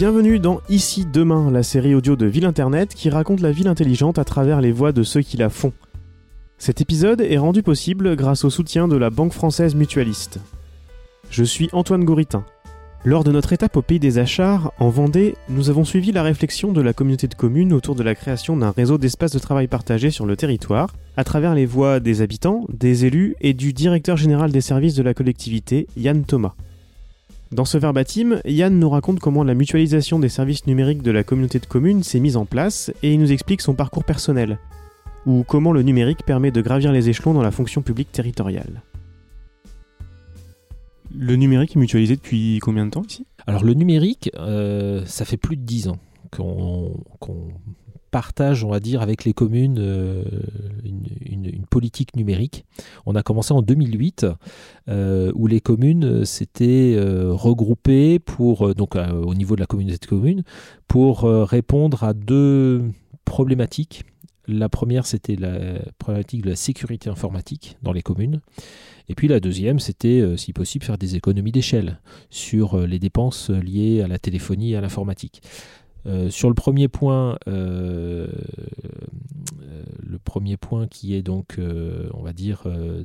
Bienvenue dans Ici Demain, la série audio de Ville Internet qui raconte la ville intelligente à travers les voix de ceux qui la font. Cet épisode est rendu possible grâce au soutien de la Banque française mutualiste. Je suis Antoine Gouritin. Lors de notre étape au Pays des Achats, en Vendée, nous avons suivi la réflexion de la communauté de communes autour de la création d'un réseau d'espaces de travail partagés sur le territoire, à travers les voix des habitants, des élus et du directeur général des services de la collectivité, Yann Thomas. Dans ce verbatim, Yann nous raconte comment la mutualisation des services numériques de la communauté de communes s'est mise en place et il nous explique son parcours personnel, ou comment le numérique permet de gravir les échelons dans la fonction publique territoriale. Le numérique est mutualisé depuis combien de temps ici? Alors le numérique, euh, ça fait plus de 10 ans qu'on partage, on va dire, avec les communes euh, une, politique numérique. On a commencé en 2008, euh, où les communes s'étaient regroupées pour, donc au niveau de la communauté de communes, pour répondre à deux problématiques. La première, c'était la problématique de la sécurité informatique dans les communes. Et puis la deuxième, c'était, euh, si possible, faire des économies d'échelle sur euh, les dépenses liées à la téléphonie et à l'informatique. Euh, sur le premier point, le premier point qui est donc, on va dire,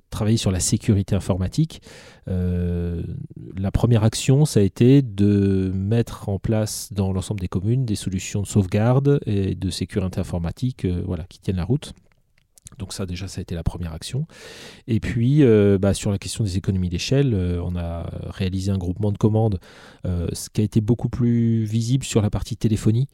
travailler sur la sécurité informatique, la première action, ça a été de mettre en place dans l'ensemble des communes des solutions de sauvegarde et de sécurité informatique voilà, qui tiennent la route. Donc ça déjà, ça a été la première action. Et puis, euh, bah, sur la question des économies d'échelle, euh, on a réalisé un groupement de commandes, euh, ce qui a été beaucoup plus visible sur la partie téléphonie.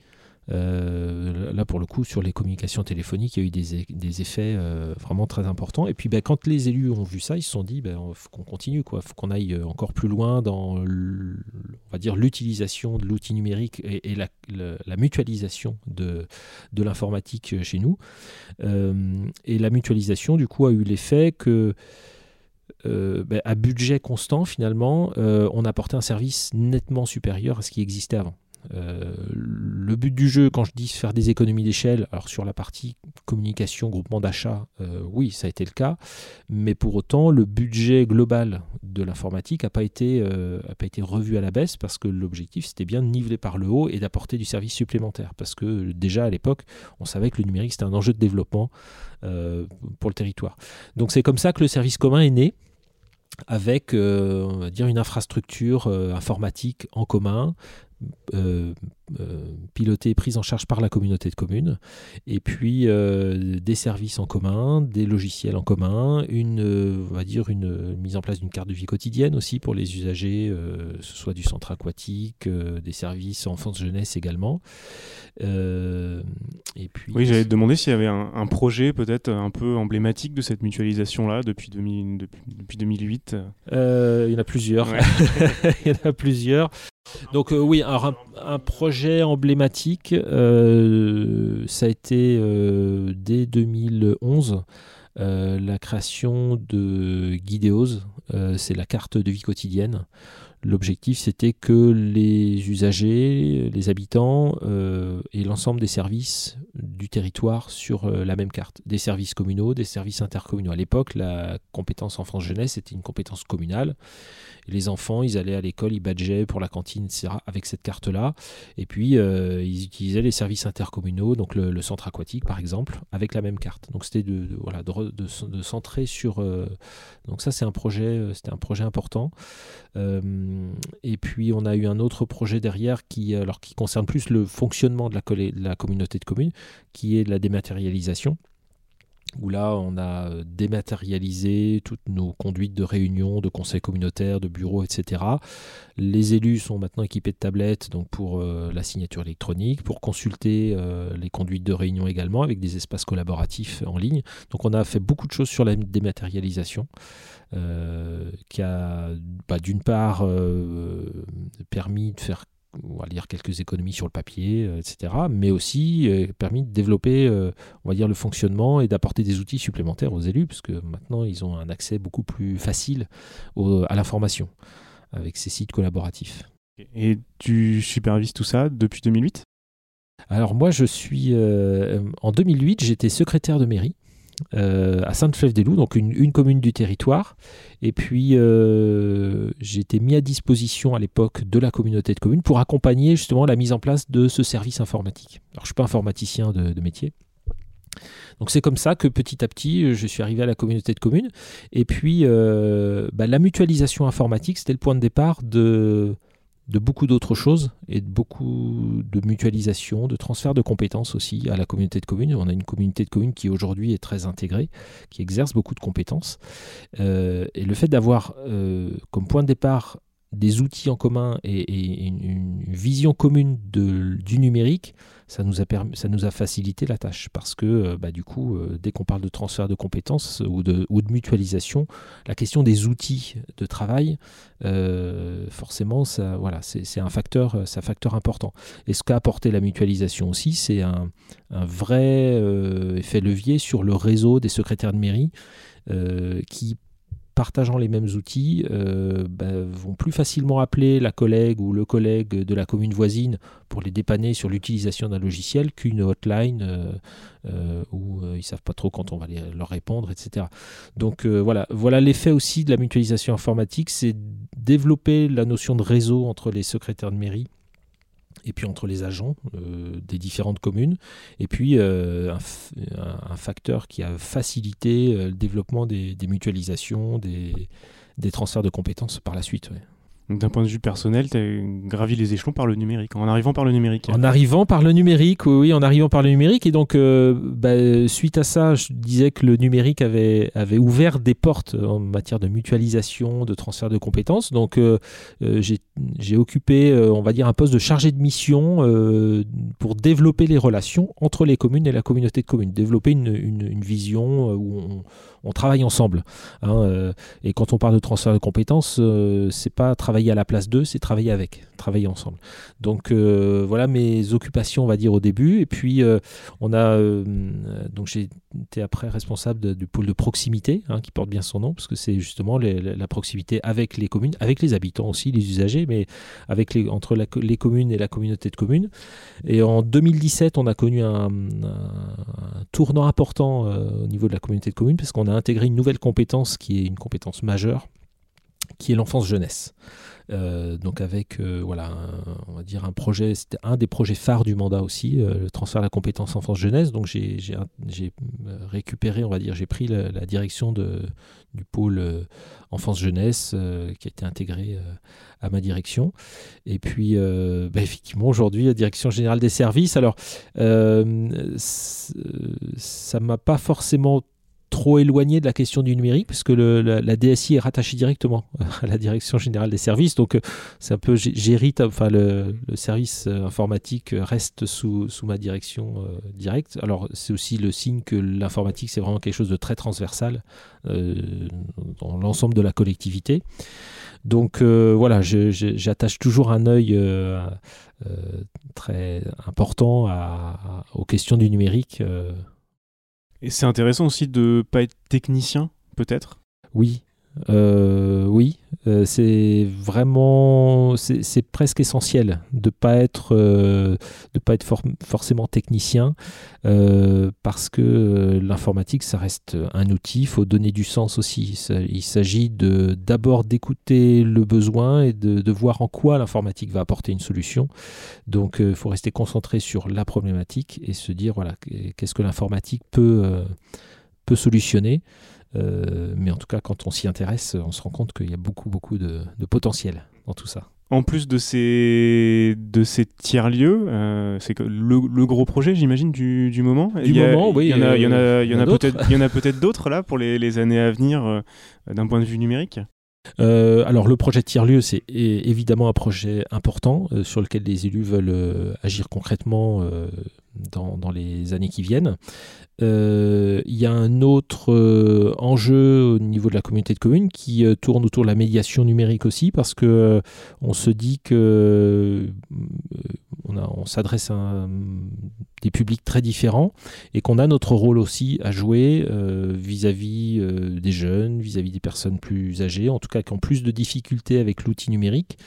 Euh, là, pour le coup, sur les communications téléphoniques, il y a eu des, effets euh, vraiment très importants. Et puis, ben, quand les élus ont vu ça, ils se sont dit, ben, faut qu'on continue, il faut qu'on aille euh, encore plus loin dans, on va dire, l'utilisation de l'outil numérique et, la, mutualisation de, l'informatique chez nous. et la mutualisation, du coup, a eu l'effet que ben, à budget constant, finalement, on apportait un service nettement supérieur à ce qui existait avant. Euh, le but du jeu, quand je dis faire des économies d'échelle, alors sur la partie communication, groupement d'achat, euh, oui, ça a été le cas, mais pour autant, le budget global de l'informatique n'a pas, été, euh, pas été revu à la baisse parce que l'objectif, c'était bien de niveler par le haut et d'apporter du service supplémentaire. Parce que déjà à l'époque, on savait que le numérique, c'était un enjeu de développement pour le territoire. Donc c'est comme ça que le service commun est né avec dire une infrastructure informatique en commun, euh, euh, pilotée et prise en charge par la communauté de communes, et puis euh, des services en commun, des logiciels en commun, une, on va dire une mise en place d'une carte de vie quotidienne aussi pour les usagers, ce soit du centre aquatique, des services enfance-jeunesse également. et puis, oui, j'allais te demander s'il y avait un, projet peut-être un peu emblématique de cette mutualisation-là depuis, depuis, 2008. il y en a plusieurs. il y en a plusieurs. Donc euh, oui, un, projet emblématique, euh, ça a été euh, dès 2011 la création de Guideos, c'est la carte de vie quotidienne. L'objectif, c'était que les usagers, les habitants et l'ensemble des services du territoire sur la même carte. Des services communaux, des services intercommunaux. À l'époque, la compétence enfance-jeunesse était une compétence communale les enfants, ils allaient à l'école, ils badgeaient pour la cantine, etc. avec cette carte-là. Et puis, euh, ils utilisaient les services intercommunaux, donc le, centre aquatique, par exemple, avec la même carte. Donc, c'était de, voilà, de, centrer sur. Euh, donc, ça, c'est un projet, euh, c'était un projet important. Et puis, on a eu un autre projet derrière qui, qui concerne plus le fonctionnement de la communauté de communes, qui est la dématérialisation où là, on a euh, dématérialisé toutes nos conduites de réunions, de conseils communautaires, de bureaux, etc. Les élus sont maintenant équipés de tablettes donc pour euh, la signature électronique, pour consulter euh, les conduites de réunion également, avec des espaces collaboratifs en ligne. Donc on a fait beaucoup de choses sur la dématérialisation. qui a bah, d'une part permis de faire on va dire quelques économies sur le papier, euh, etc. Mais aussi euh, permis de développer, euh, on va dire, le fonctionnement et d'apporter des outils supplémentaires aux élus, parce que maintenant ils ont un accès beaucoup plus facile à l'information avec ces sites collaboratifs. Et tu supervises tout ça depuis 2008 Alors moi, je suis en 2008, j'étais secrétaire de mairie. À Sainte-Flève-des-Loups, donc une, commune du territoire. Et puis, j'ai été mis à disposition à l'époque de la communauté de communes pour accompagner justement la mise en place de ce service informatique. Alors, je ne suis pas informaticien de métier. Donc c'est comme ça que petit à petit, euh, je suis arrivé à la communauté de communes. Et puis, euh, bah, la mutualisation informatique, c'était le point de départ de, de beaucoup d'autres choses et de beaucoup de mutualisation, de transfert de compétences aussi à la communauté de communes. On a une communauté de communes qui aujourd'hui est très intégrée, qui exerce beaucoup de compétences. Euh, et le fait d'avoir comme point de départ des outils en commun et, une, vision commune du numérique, ça nous, a ça nous a facilité la tâche. Parce que, euh, bah, du coup, euh, dès qu'on parle de transfert de compétences ou de, mutualisation, la question des outils de travail, euh, forcément, ça, voilà, c'est un, facteur, un facteur important. Et ce qu'a apporté la mutualisation aussi, c'est un, vrai effet levier sur le réseau des secrétaires de mairie qui partageant les mêmes outils, euh, bah, vont plus facilement appeler la collègue ou le collègue de la commune voisine pour les dépanner sur l'utilisation d'un logiciel qu'une hotline euh, euh, où ils savent pas trop quand on va leur répondre, etc. Donc voilà, voilà l'effet aussi de la mutualisation informatique, c'est développer la notion de réseau entre les secrétaires de mairie et puis entre les agents euh, des différentes communes, et puis euh, un, facteur qui a facilité euh, le développement des, mutualisations, des, transferts de compétences par la suite. D'un point de vue personnel, tu as gravi les échelons par le numérique, en arrivant par le numérique. En arrivant par le numérique, oui, en arrivant par le numérique. Et donc, euh, bah, suite à ça, je disais que le numérique avait, ouvert des portes en matière de mutualisation, de transfert de compétences. Donc, euh, euh, j'ai occupé, on va dire, un poste de chargé de mission pour développer les relations entre les communes et la communauté de communes. Développer une, vision où on travaille ensemble. Hein, et quand on parle de transfert de compétences, c'est pas travailler à la place d'eux, c'est travailler avec, travailler ensemble. Donc euh, voilà mes occupations, on va dire au début. Et puis on a donc j'ai été après responsable du pôle de proximité, hein, qui porte bien son nom, parce que c'est justement la proximité avec les communes, avec les habitants aussi, les usagers, mais avec les, entre les communes et la communauté de communes. Et en 2017, on a connu un tournant important au niveau de la communauté de communes, parce qu'on a intégré une nouvelle compétence qui est une compétence majeure, qui est l'enfance-jeunesse. Euh, donc avec euh, voilà on va dire un projet c'était un des projets phares du mandat aussi euh, le transfert de la compétence enfance jeunesse. Donc j'ai récupéré on va dire j'ai pris la, direction de, du pôle enfance jeunesse qui a été intégré à ma direction. Et puis bah, effectivement aujourd'hui la direction générale des services. Alors ça m'a pas forcément trop éloigné de la question du numérique, parce que la, DSI est rattachée directement à la Direction Générale des Services. Donc, euh, c'est un peu, j'hérite, enfin, le, service euh, informatique reste sous, sous ma direction euh, directe. Alors, c'est aussi le signe que l'informatique, c'est vraiment quelque chose de très transversal dans l'ensemble de la collectivité. Donc, voilà, j'attache toujours un œil. très important aux questions du numérique et c'est intéressant aussi de pas être technicien, peut-être? Oui, euh, oui, euh, c'est vraiment, c'est presque essentiel de pas être, euh, pas être forcément technicien, parce que l'informatique, ça reste un outil. Il faut donner du sens aussi. il s'agit d'abord d'écouter le besoin et de, de, voir en quoi l'informatique va apporter une solution. Donc, il faut rester concentré sur la problématique et se dire voilà, qu'est-ce que l'informatique peut peut solutionner. Euh, mais en tout cas, quand on s'y intéresse, on se rend compte qu'il y a beaucoup, beaucoup de, potentiel dans tout ça. En plus de ces, de ces tiers-lieux, euh, c'est que le, gros projet, j'imagine, du, du, moment. Du moment, oui. Il y en a, a, il y en a peut-être, d'autres là pour les, les, années à venir euh, d'un point de vue numérique. alors le projet tiers-lieu, c'est évidemment un projet important sur lequel les élus veulent agir concrètement dans, les années qui viennent. Euh, il y a un autre euh, enjeu au niveau de la communauté de communes qui euh, tourne autour de la médiation numérique aussi, parce que on se dit que on, on s'adresse à des publics très différents et qu'on a notre rôle aussi à jouer vis-à-vis des jeunes, vis-à-vis des personnes plus âgées, en tout cas qui ont plus de difficultés avec l'outil numérique.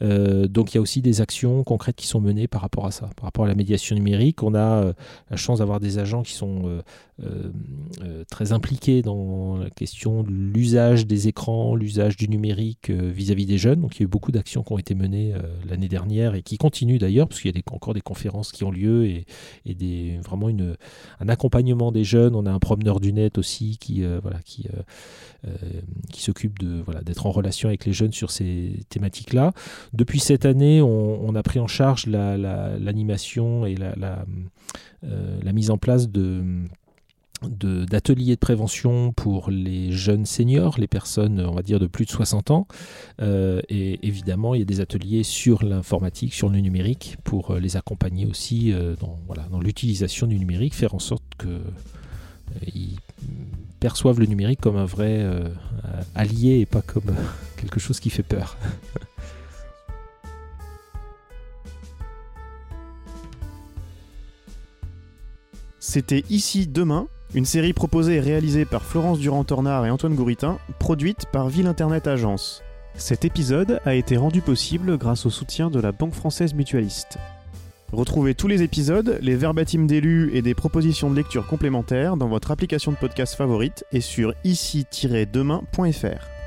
donc il y a aussi des actions concrètes qui sont menées par rapport à ça, par rapport à la médiation numérique. On a la chance d'avoir des agents qui sont très impliqués dans la question de l'usage des écrans, l'usage du numérique vis-à-vis des jeunes. Donc il y a eu beaucoup d'actions qui ont été menées l'année dernière et qui continuent d'ailleurs, parce qu'il y a encore des conférences qui ont lieu et, vraiment un accompagnement des jeunes. On a un promeneur du net aussi qui, s'occupe d'être en relation avec les jeunes sur ces thématiques-là. Depuis cette année, on, a pris en charge l'animation et euh, la, mise en place de d'ateliers de, prévention pour les jeunes seniors, les personnes, on va dire, de plus de 60 ans. Euh, et évidemment, il y a des ateliers sur l'informatique, sur le numérique, pour les accompagner aussi euh, dans, voilà, dans l'utilisation du numérique, faire en sorte qu'ils perçoivent le numérique comme un vrai allié et pas comme quelque chose qui fait peur. C'était Ici Demain, une série proposée et réalisée par Florence Durand-Tornard et Antoine Gouritin, produite par Ville Internet Agence. Cet épisode a été rendu possible grâce au soutien de la Banque Française Mutualiste. Retrouvez tous les épisodes, les verbatims d'élus et des propositions de lecture complémentaires dans votre application de podcast favorite et sur ici-demain.fr.